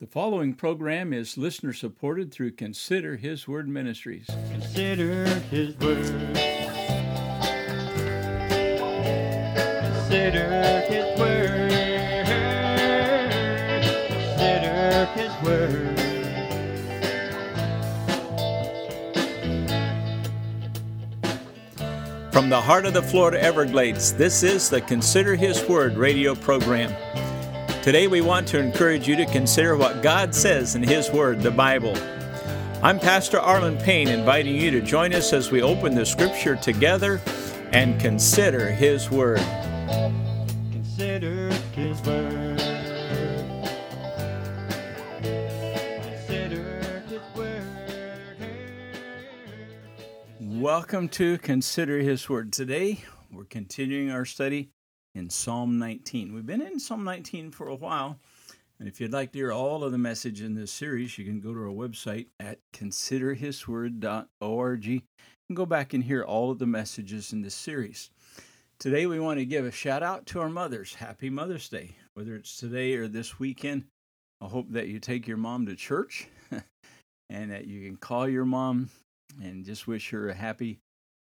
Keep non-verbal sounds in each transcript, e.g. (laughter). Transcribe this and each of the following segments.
The following program is listener supported through Consider His Word Ministries. Consider His Word. Consider His Word. Consider His Word. From the heart of the Florida Everglades, this is the Consider His Word radio program. Today we want to encourage you to consider what God says in His Word, the Bible. I'm Pastor Arlen Payne, inviting you to join us as we open the Scripture together and consider His Word. Consider His Word. Consider His Word. Welcome to Consider His Word. Today we're continuing our study in Psalm 19. We've been in Psalm 19 for a while, and if you'd like to hear all of the message in this series, you can go to our website at considerhisword.org and go back and hear all of the messages in this series. Today we want to give a shout out to our mothers. Happy Mother's Day. Whether it's today or this weekend, I hope that you take your mom to church (laughs) and that you can call your mom and just wish her a happy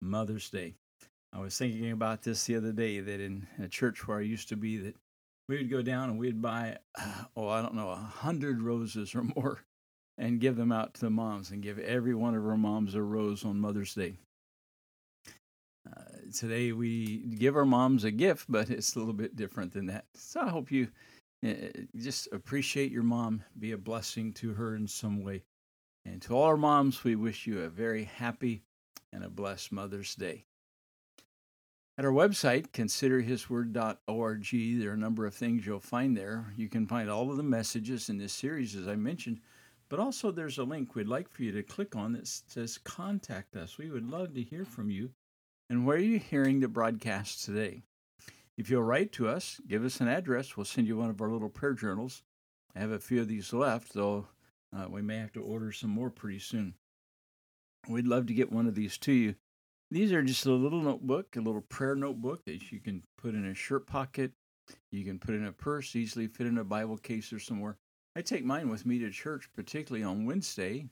Mother's Day. I was thinking about this the other day that in a church where I used to be, that we would go down and we'd buy, (sighs) oh, I don't know, a hundred roses or more and give them out to the moms and give every one of our moms a rose on Mother's Day. Uh, today we give our moms a gift, but it's a little bit different than that. So I hope you uh, just appreciate your mom, be a blessing to her in some way. And to all our moms, we wish you a very happy and a blessed Mother's Day. At our website, considerhisword.org, there are a number of things you'll find there. You can find all of the messages in this series, as I mentioned, but also there's a link we'd like for you to click on that says Contact Us. We would love to hear from you and where are you hearing the broadcast today. If you'll write to us, give us an address, we'll send you one of our little prayer journals. I have a few of these left, though uh, we may have to order some more pretty soon. We'd love to get one of these to you. These are just a little notebook, a little prayer notebook that you can put in a shirt pocket. You can put in a purse, easily fit in a Bible case or somewhere. I take mine with me to church, particularly on Wednesday.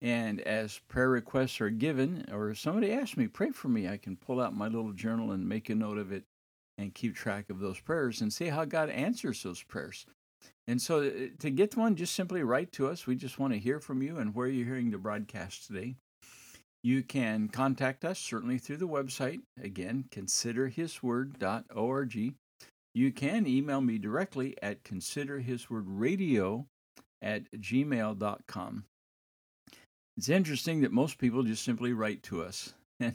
And as prayer requests are given, or somebody asks me, pray for me, I can pull out my little journal and make a note of it and keep track of those prayers and see how God answers those prayers. And so uh, to get one, just simply write to us. We just want to hear from you and where you're hearing the broadcast today. You can contact us certainly through the website. Again, considerhisword.org. You can email me directly at considerhiswordradio at gmail.com. It's interesting that most people just simply write to us. (laughs) Let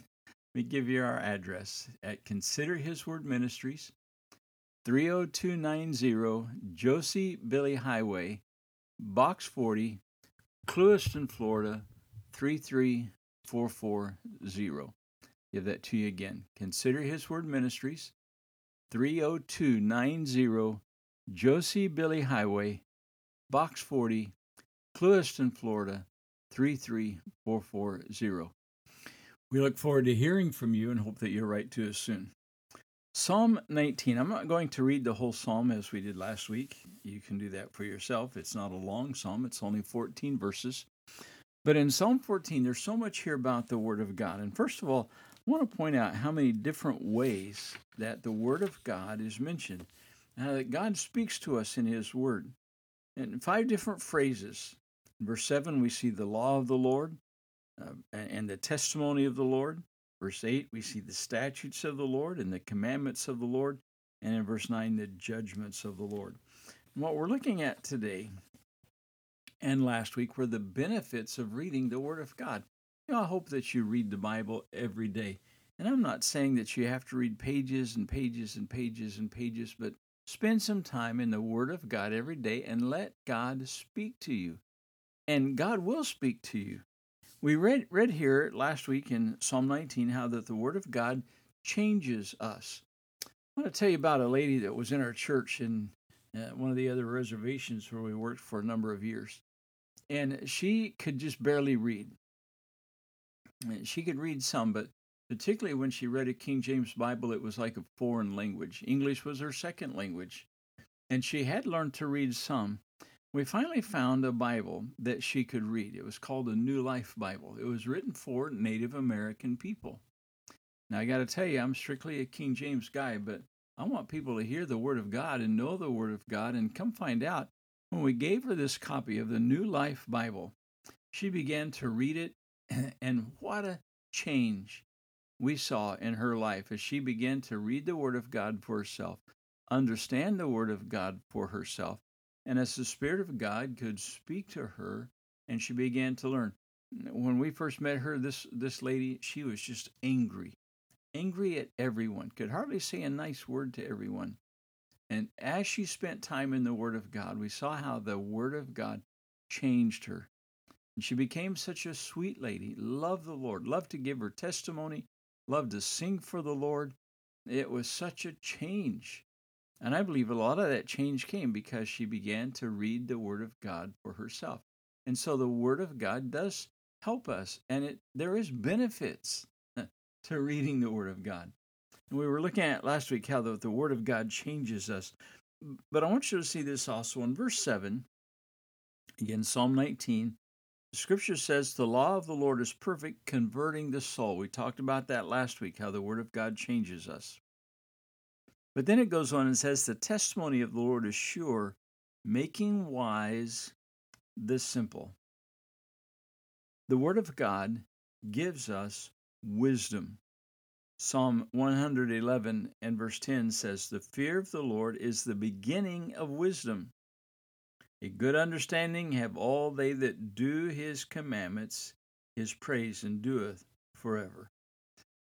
me give you our address at Consider His Word Ministries, 30290 Josie Billie Highway, Box 40, Clewiston, Florida, 33 440. Give that to you again. Consider His Word Ministries, 30290 Josie Billie Highway, Box 40, Clewiston, Florida, 33440. We look forward to hearing from you and hope that you'll write to us soon. Psalm 19. I'm not going to read the whole psalm as we did last week. You can do that for yourself. It's not a long psalm, it's only 14 verses. But in Psalm 14, there's so much here about the Word of God. And first of all, I want to point out how many different ways that the Word of God is mentioned. That God speaks to us in His Word. In five different phrases. In verse 7, we see the law of the Lord uh, and the testimony of the Lord. Verse 8, we see the statutes of the Lord and the commandments of the Lord. And in verse 9, the judgments of the Lord. And what we're looking at today and last week were the benefits of reading the Word of God. You know, I hope that you read the Bible every day. And I'm not saying that you have to read pages and pages and pages and pages, but spend some time in the Word of God every day and let God speak to you. And God will speak to you. We read, read here last week in Psalm 19 how that the Word of God changes us. I want to tell you about a lady that was in our church in uh, one of the other reservations where we worked for a number of years and she could just barely read. She could read some, but particularly when she read a King James Bible, it was like a foreign language. English was her second language, and she had learned to read some. we finally found a Bible that she could read. It was called the New Life Bible. It was written for Native American people. Now, I got to tell you, I'm strictly a King James guy, but I want people to hear the Word of God and know the Word of God and come find out. When we gave her this copy of the New Life Bible, she began to read it, (laughs) and what a change we saw in her life as she began to read the Word of God for herself, understand the Word of God for herself, and as the Spirit of God could speak to her, and she began to learn. When we first met her, this this lady, she was just angry, angry at everyone, could hardly say a nice word to everyone. And as she spent time in the Word of God, we saw how the Word of God changed her. And she became such a sweet lady, loved the Lord, loved to give her testimony, loved to sing for the Lord. It was such a change. And I believe a lot of that change came because she began to read the Word of God for herself. And so the Word of God does help us, and it there is benefits (laughs) to reading the Word of God. We were looking at last week how the, the Word of God changes us. But I want you to see this also in verse 7, again, Psalm 19. The scripture says, The law of the Lord is perfect, converting the soul. We talked about that last week, how the Word of God changes us. But then it goes on and says, The testimony of the Lord is sure, making wise the simple. The Word of God gives us wisdom. Psalm 111 and verse 10 says, The fear of the Lord is the beginning of wisdom. A good understanding have all they that do his commandments, his praise endureth forever.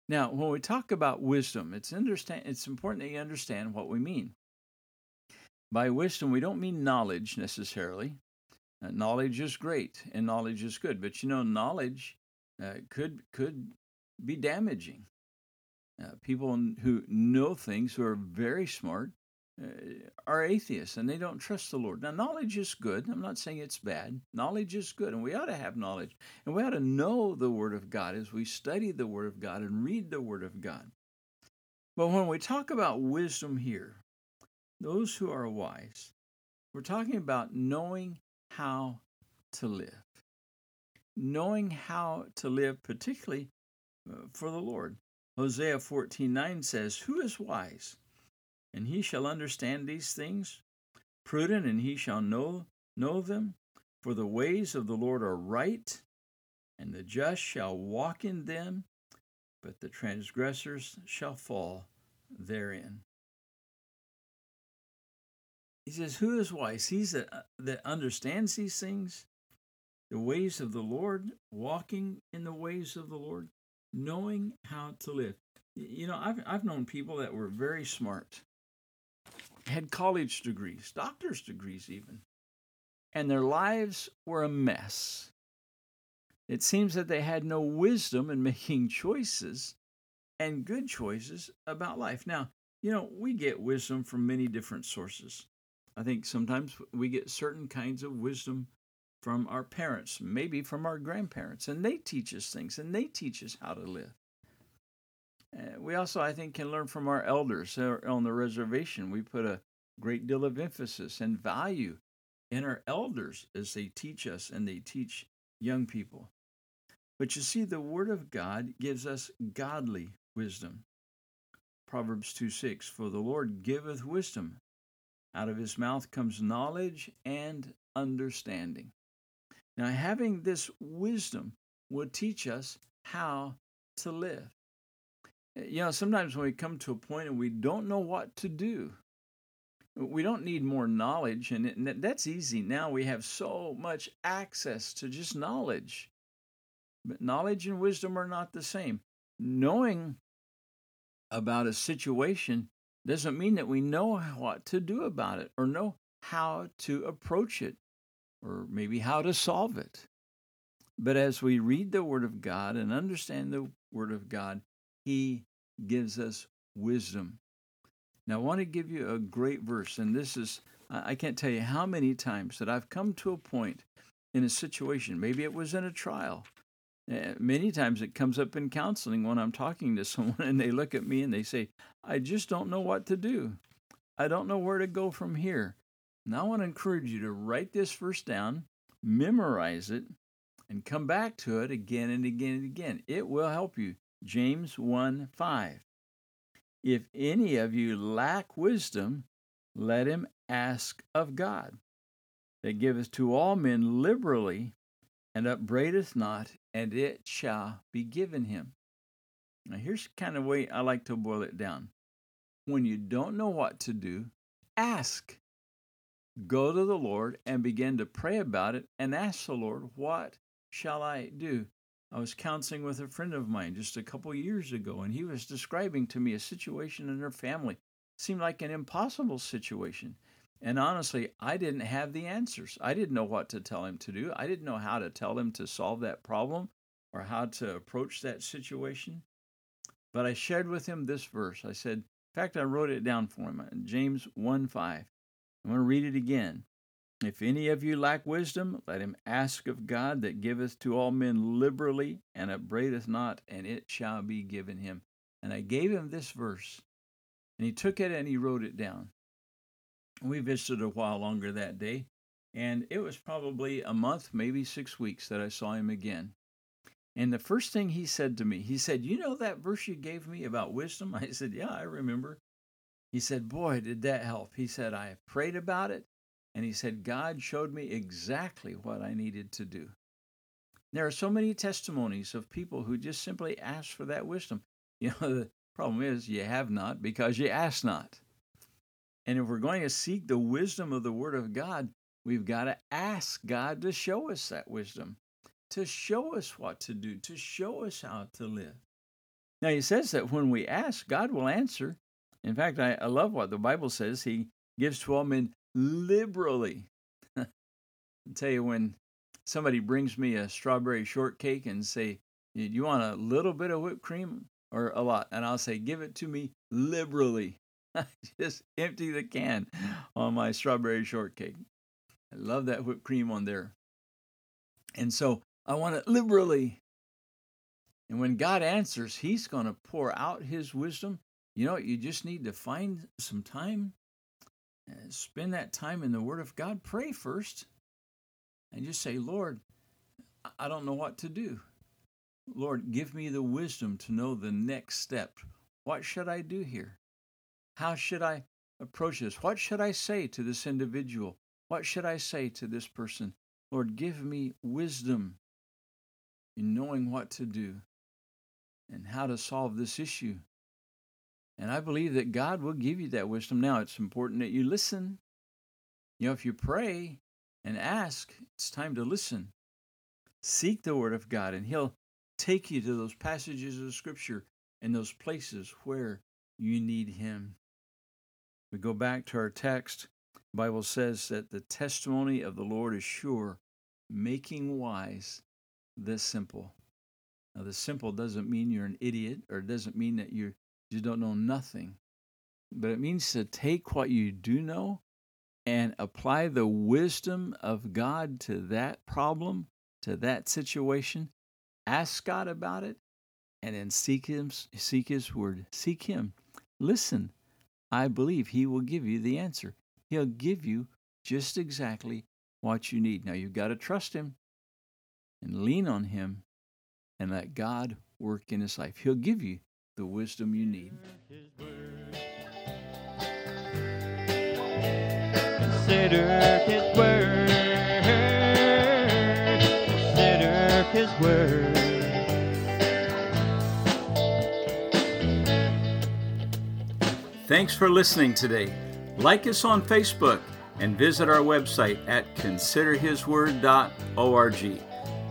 Now, when we talk about wisdom, it's understand it's important that you understand what we mean. By wisdom, we don't mean knowledge necessarily. Uh, knowledge is great and knowledge is good, but you know, knowledge uh, could could be damaging. Uh, people who know things who are very smart uh, are atheists and they don't trust the Lord. Now, knowledge is good. I'm not saying it's bad. Knowledge is good, and we ought to have knowledge. And we ought to know the Word of God as we study the Word of God and read the Word of God. But when we talk about wisdom here, those who are wise, we're talking about knowing how to live. Knowing how to live, particularly uh, for the Lord. Hosea 14:9 says, Who is wise? and he shall understand these things. Prudent, and he shall know know them. For the ways of the Lord are right, and the just shall walk in them, but the transgressors shall fall therein. He says, Who is wise? He's that, uh, that understands these things, the ways of the Lord, walking in the ways of the Lord, knowing how to live. You know, I've, I've known people that were very smart, had college degrees, doctor's degrees even, and their lives were a mess. It seems that they had no wisdom in (laughs) making choices and good choices about life. Now, you know, we get wisdom from many different sources. I think sometimes we get certain kinds of wisdom from our parents, maybe from our grandparents, and they teach us things and they teach us how to live. Uh, we also, I think, can learn from our elders on the reservation. We put a great deal of emphasis and value in our elders as they teach us and they teach young people. But you see, the Word of God gives us godly wisdom. Proverbs 2 6 For the Lord giveth wisdom, out of his mouth comes knowledge and understanding. Now, having this wisdom will teach us how to live. You know, sometimes when we come to a point and we don't know what to do, we don't need more knowledge, and that's easy. Now we have so much access to just knowledge. But knowledge and wisdom are not the same. Knowing about a situation doesn't mean that we know what to do about it or know how to approach it or maybe how to solve it. But as we read the Word of God and understand the Word of God, He gives us wisdom. Now, I want to give you a great verse, and this is, I can't tell you how many times that I've come to a point in a situation, maybe it was in a trial. Uh, many times it comes up in counseling when I'm talking to (laughs) someone and they look at me and they say, I just don't know what to do. I don't know where to go from here. Now I want to encourage you to write this verse down, memorize it, and come back to it again and again and again. It will help you. James 1 5. If any of you lack wisdom, let him ask of God, that giveth to all men liberally, and upbraideth not, and it shall be given him. Now, here's kind of way I like to boil it down. When you don't know what to do, ask. Go to the Lord and begin to pray about it and ask the Lord, What shall I do? I was counseling with a friend of mine just a couple years ago, and he was describing to me a situation in her family. It seemed like an impossible situation. And honestly, I didn't have the answers. I didn't know what to tell him to do. I didn't know how to tell him to solve that problem or how to approach that situation. But I shared with him this verse. I said, in fact, I wrote it down for him James 1 5. I'm going to read it again. If any of you lack wisdom, let him ask of God that giveth to all men liberally and upbraideth not, and it shall be given him. And I gave him this verse, and he took it and he wrote it down. We visited a while longer that day, and it was probably a month, maybe six weeks that I saw him again. And the first thing he said to me, he said, You know that verse you gave me about wisdom? (laughs) I said, Yeah, I remember. He said, Boy, did that help. He said, I prayed about it, and he said, God showed me exactly what I needed to do. There are so many testimonies of people who just simply ask for that wisdom. (laughs) You know, the problem is you have not because you ask not. And if we're going to seek the wisdom of the Word of God, we've got to ask God to show us that wisdom, to show us what to do, to show us how to live. Now, he says that when we ask, God will answer. In fact, I, I love what the Bible says. He gives to all men liberally. I (laughs) tell you, when somebody brings me a strawberry shortcake and say, you want a little bit of whipped cream or a lot? And I'll say, give it to me liberally. (laughs) just empty the can on my strawberry shortcake. I love that whipped cream on there. And so I want it liberally. And when God answers, He's going to pour out His wisdom. You know, you just need to find some time, uh, spend that time in the Word of God. Pray first, and just say, Lord, I don't know what to do. Lord, give me the wisdom to know the next step. What should I do here? How should I approach this? What should I say to this individual? What should I say to this person? Lord, give me wisdom in knowing what to do and how to solve this issue. And I believe that God will give you that wisdom. Now, it's important that you listen. You know, if you pray and ask, it's time to listen. Seek the Word of God, and He'll take you to those passages of Scripture and those places where you need Him. We go back to our text. The Bible says that the testimony of the Lord is sure, making wise the simple. Now, the simple doesn't mean you're an idiot or doesn't mean that you you don't know nothing, but it means to take what you do know and apply the wisdom of God to that problem, to that situation. Ask God about it, and then seek Him, seek His word, seek Him. Listen I believe He will give you the answer. He'll give you just exactly what you need. Now, you've got to trust Him and lean on Him and let God work in His life. He'll give you the wisdom you need. Consider His word. Consider His word. Thanks for listening today. Like us on Facebook and visit our website at considerhisword.org.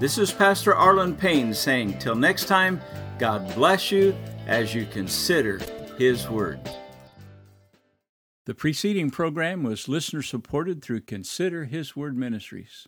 This is Pastor Arlen Payne saying, Till next time, God bless you as you consider His Word. The preceding program was listener supported through Consider His Word Ministries.